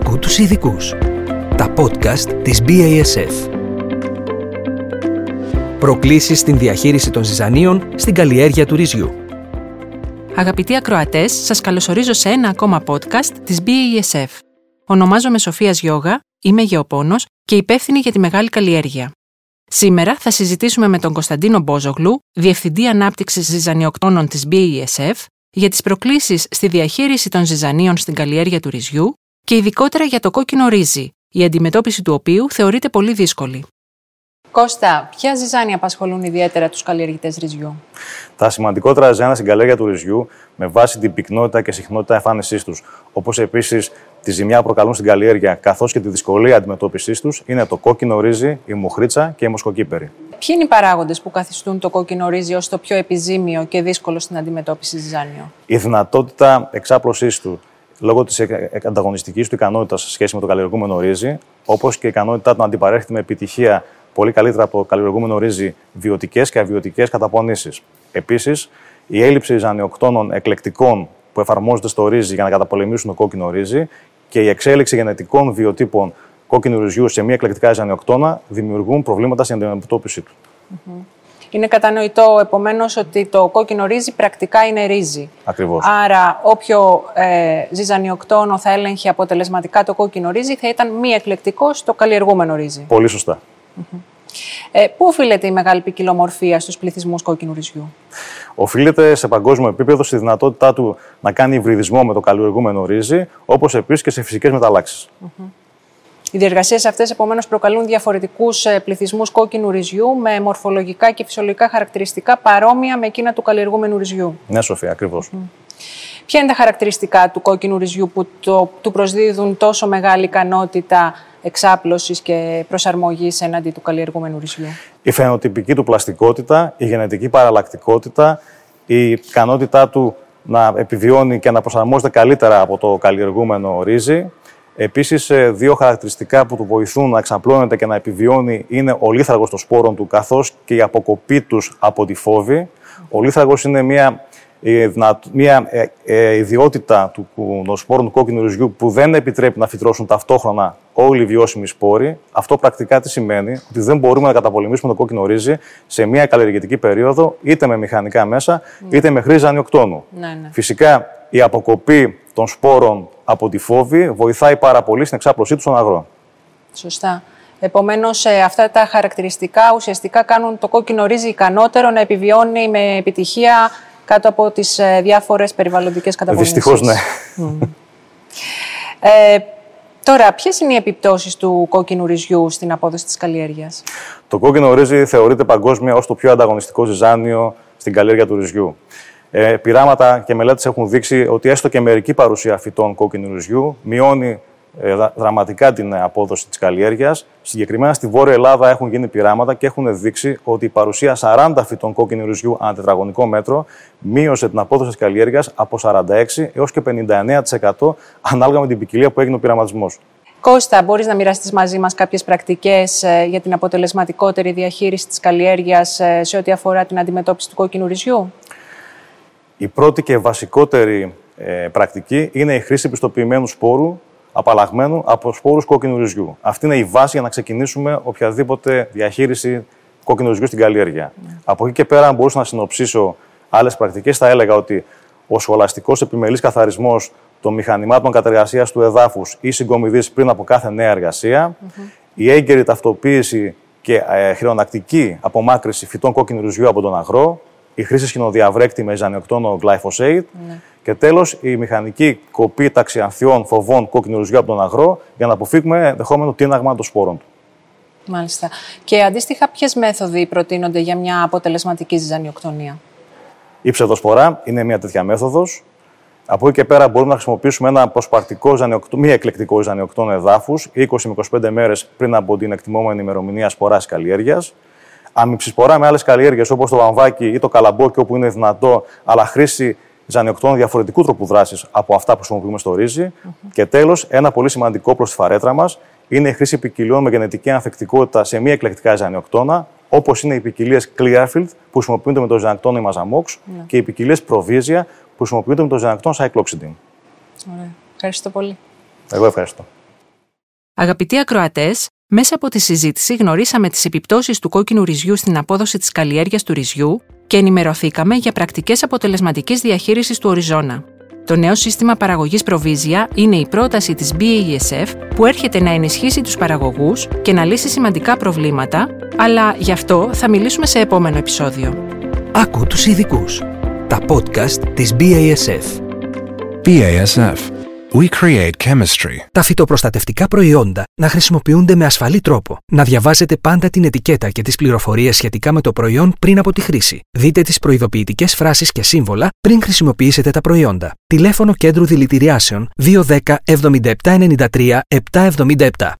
Άκου τους ειδικούς. Τα podcast της BASF. Προκλήσεις στην διαχείριση των ζυζανίων στην καλλιέργεια του ρυζιού. Αγαπητοί ακροατές, σας καλωσορίζω σε ένα ακόμα podcast της BASF. Ονομάζομαι Σοφία Γιώγα, είμαι γεωπόνος και υπεύθυνη για τη μεγάλη καλλιέργεια. Σήμερα θα συζητήσουμε με τον Κωνσταντίνο Μπόζογλου, Διευθυντή Ανάπτυξης Ζυζανιοκτώνων της BASF, για τις προκλήσεις στη διαχείριση των ζυζανίων στην καλλιέργεια του ρυζιού και ειδικότερα για το κόκκινο ρύζι, η αντιμετώπιση του οποίου θεωρείται πολύ δύσκολη. Κώστα, ποια ζυζάνια απασχολούν ιδιαίτερα τους καλλιεργητές ρυζιού; Τα σημαντικότερα ζυζάνια στην καλλιέργεια του ρυζιού με βάση την πυκνότητα και συχνότητα εμφάνισής τους, όπως επίσης τη ζημιά που προκαλούν στην καλλιέργεια, καθώς και τη δυσκολία αντιμετώπιση τους, είναι το κόκκινο ρύζι, η μουχρίτσα και η μοσκοκύπερη. Ποιοι είναι οι παράγοντες που καθιστούν το κόκκινο ρύζι ως το πιο επιζήμιο και δύσκολο στην αντιμετώπιση ζυζάνιο. Η δυνατότητα εξάπλωσής του λόγω της ανταγωνιστικής του ικανότητας σε σχέση με το καλλιεργούμενο ρύζι, όπως και η ικανότητά του να αντιπαρέχεται με επιτυχία πολύ καλύτερα από το καλλιεργούμενο ρύζι βιωτικές και αβιωτικές καταπονήσεις. Επίσης, η έλλειψη ζανιοκτώνων εκλεκτικών που εφαρμόζονται στο ρύζι για να καταπολεμήσουν το κόκκινο ρύζι και η εξέλιξη γενετικών βιοτύπων κόκκινου ρυζιού σε μη εκλεκτικά ζανιοκτώνα δημιουργούν προβλήματα στην αντιμετώπιση του. Είναι κατανοητό επομένως ότι το κόκκινο ρύζι πρακτικά είναι ρύζι. Ακριβώς. Άρα, όποιο ε, ζυζανιοκτόνο θα έλεγχε αποτελεσματικά το κόκκινο ρύζι θα ήταν μη εκλεκτικό στο καλλιεργούμενο ρύζι. Πολύ σωστά. Ε, πού οφείλεται η μεγάλη ποικιλομορφία στους πληθυσμούς κόκκινου ρυζιού, Οφείλεται σε παγκόσμιο επίπεδο στη δυνατότητά του να κάνει υβριδισμό με το καλλιεργούμενο ρύζι, όπως επίσης και σε φυσικές μεταλλάξεις. Οι διεργασίες αυτές επομένως προκαλούν διαφορετικούς ε, πληθυσμούς κόκκινου ρυζιού με μορφολογικά και φυσιολογικά χαρακτηριστικά παρόμοια με εκείνα του καλλιεργούμενου ρυζιού. Ναι, Σοφία, ακριβώς. Ποια είναι τα χαρακτηριστικά του κόκκινου ρυζιού που το, του προσδίδουν τόσο μεγάλη ικανότητα εξάπλωσης και προσαρμογής έναντι του καλλιεργούμενου ρυζιού; Η φαινοτυπική του πλαστικότητα, η γενετική παραλλακτικότητα, η ικανότητά του να επιβιώνει και να προσαρμόζεται καλύτερα από το καλλιεργούμενο ρύζι. Επίσης, ε, δύο χαρακτηριστικά που του βοηθούν να εξαπλώνεται και να επιβιώνει είναι ο λίθαργος των σπόρων του, καθώς και η αποκοπή τους από τη φόβη. Ο λίθαργος είναι μια μια ε, ε, ιδιότητα του νοσπόρων του κόκκινου ρυζιού που δεν επιτρέπει να φυτρώσουν ταυτόχρονα όλοι οι βιώσιμοι σπόροι. Αυτό πρακτικά τι σημαίνει, ότι δεν μπορούμε να καταπολεμήσουμε το κόκκινο ρύζι σε μια καλλιεργητική περίοδο, είτε με μηχανικά μέσα, ναι. είτε με χρήση ανιοκτώνου. Ναι, ναι. Φυσικά, η αποκοπή των σπόρων από τη φόβη βοηθάει πάρα πολύ στην εξάπλωσή τους στον αγρό. Σωστά. Επομένως, ε, αυτά τα χαρακτηριστικά ουσιαστικά κάνουν το κόκκινο ρύζι ικανότερο να επιβιώνει με επιτυχία κάτω από τις ε, διάφορες περιβαλλοντικές καταπολεμήσεις. Δυστυχώς, ναι. Ε, τώρα, ποιες είναι οι επιπτώσεις του κόκκινου ρυζιού στην απόδοση της καλλιέργειας; Το κόκκινο ρύζι θεωρείται παγκόσμια ως το πιο ανταγωνιστικό ζυζάνιο στην καλλιέργεια του ρυζιού. Ε, πειράματα και μελέτες έχουν δείξει ότι έστω και μερική παρουσία φυτών κόκκινου ρυζιού μειώνει ε, δραματικά την απόδοση της καλλιέργειας. Συγκεκριμένα στη Βόρεια Ελλάδα έχουν γίνει πειράματα και έχουν δείξει ότι η παρουσία 40 φυτών κόκκινου ρυζιού ανά τετραγωνικό μέτρο μείωσε την απόδοση της καλλιέργειας από 46 έως και 59% ανάλογα με την ποικιλία που έγινε ο πειραματισμός. Κώστα, μπορείς να μοιραστείς μαζί μας κάποιες πρακτικές ε, για την αποτελεσματικότερη διαχείριση της καλλιέργειας ε, σε ό,τι αφορά την αντιμετώπιση του κόκκινου ρυζιού; Η πρώτη και βασικότερη πρακτική είναι η χρήση πιστοποιημένου σπόρου απαλλαγμένου από σπόρους κόκκινου ρυζιού. Αυτή είναι η βάση για να ξεκινήσουμε οποιαδήποτε διαχείριση κόκκινου ρυζιού στην καλλιέργεια. Mm. Από εκεί και πέρα, αν μπορούσα να συνοψίσω άλλες πρακτικές, θα έλεγα ότι ο σχολαστικός επιμελής καθαρισμός των μηχανημάτων κατεργασίας του εδάφους ή συγκομιδής πριν από κάθε νέα εργασία, mm-hmm. η έγκαιρη ταυτοποίηση και ε, χειρονακτική απομάκρυση φυτών κόκκινου ρυζιού από τον αγρό, η χρήση σχηνοδιαβρέκτη με ζανιοκτόνο glyphosate ναι. και τέλος η μηχανική κοπή ταξιανθιών φοβών κόκκινου ρουζιού από τον αγρό για να αποφύγουμε ενδεχόμενο τίναγμα των σπόρων του. Μάλιστα. Και αντίστοιχα, ποιες μέθοδοι προτείνονται για μια αποτελεσματική ζυζανιοκτονία. Η ψευδοσπορά είναι μια τέτοια μέθοδος. Από εκεί και πέρα μπορούμε να χρησιμοποιήσουμε ένα προσπαρτικό μη εκλεκτικό ζανιοκτόνο εδάφους 20 με 25 μέρες πριν από την εκτιμόμενη ημερομηνία σποράς καλλιέργειας αμυψισπορά με άλλες καλλιέργειες όπως το βαμβάκι ή το καλαμπόκι όπου είναι δυνατό, αλλά χρήση ζανιοκτών διαφορετικού τρόπου δράσης από αυτά που χρησιμοποιούμε στο ρύζι. Και τέλος, ένα πολύ σημαντικό προς τη φαρέτρα μας είναι η χρήση ποικιλιών με γενετική ανθεκτικότητα σε μη εκλεκτικά ζανιοκτώνα, όπως είναι οι ποικιλίες Clearfield που χρησιμοποιούνται με το ζανιοκτόνο Imazamox ναι. και οι ποικιλίες Provisia που χρησιμοποιούνται με το ζανιοκτόνο Cycloxidin. Ωραία. Ευχαριστώ πολύ. Εγώ ευχαριστώ. Αγαπητοί ακροατές, μέσα από τη συζήτηση γνωρίσαμε τις επιπτώσεις του κόκκινου ρυζιού στην απόδοση της καλλιέργειας του ρυζιού και ενημερωθήκαμε για πρακτικές αποτελεσματικής διαχείρισης του οριζόνα. Το νέο σύστημα παραγωγής Provisia είναι η πρόταση της BASF που έρχεται να ενισχύσει τους παραγωγούς και να λύσει σημαντικά προβλήματα, αλλά γι' αυτό θα μιλήσουμε σε επόμενο επεισόδιο. Άκου τους ειδικούς. Τα podcast της BASF. BASF. We create chemistry. Τα φυτοπροστατευτικά προϊόντα να χρησιμοποιούνται με ασφαλή τρόπο. Να διαβάζετε πάντα την ετικέτα και τις πληροφορίες σχετικά με το προϊόν πριν από τη χρήση. Δείτε τις προειδοποιητικές φράσεις και σύμβολα πριν χρησιμοποιήσετε τα προϊόντα. Τηλέφωνο κέντρου δηλητηριάσεων 210 7793 777.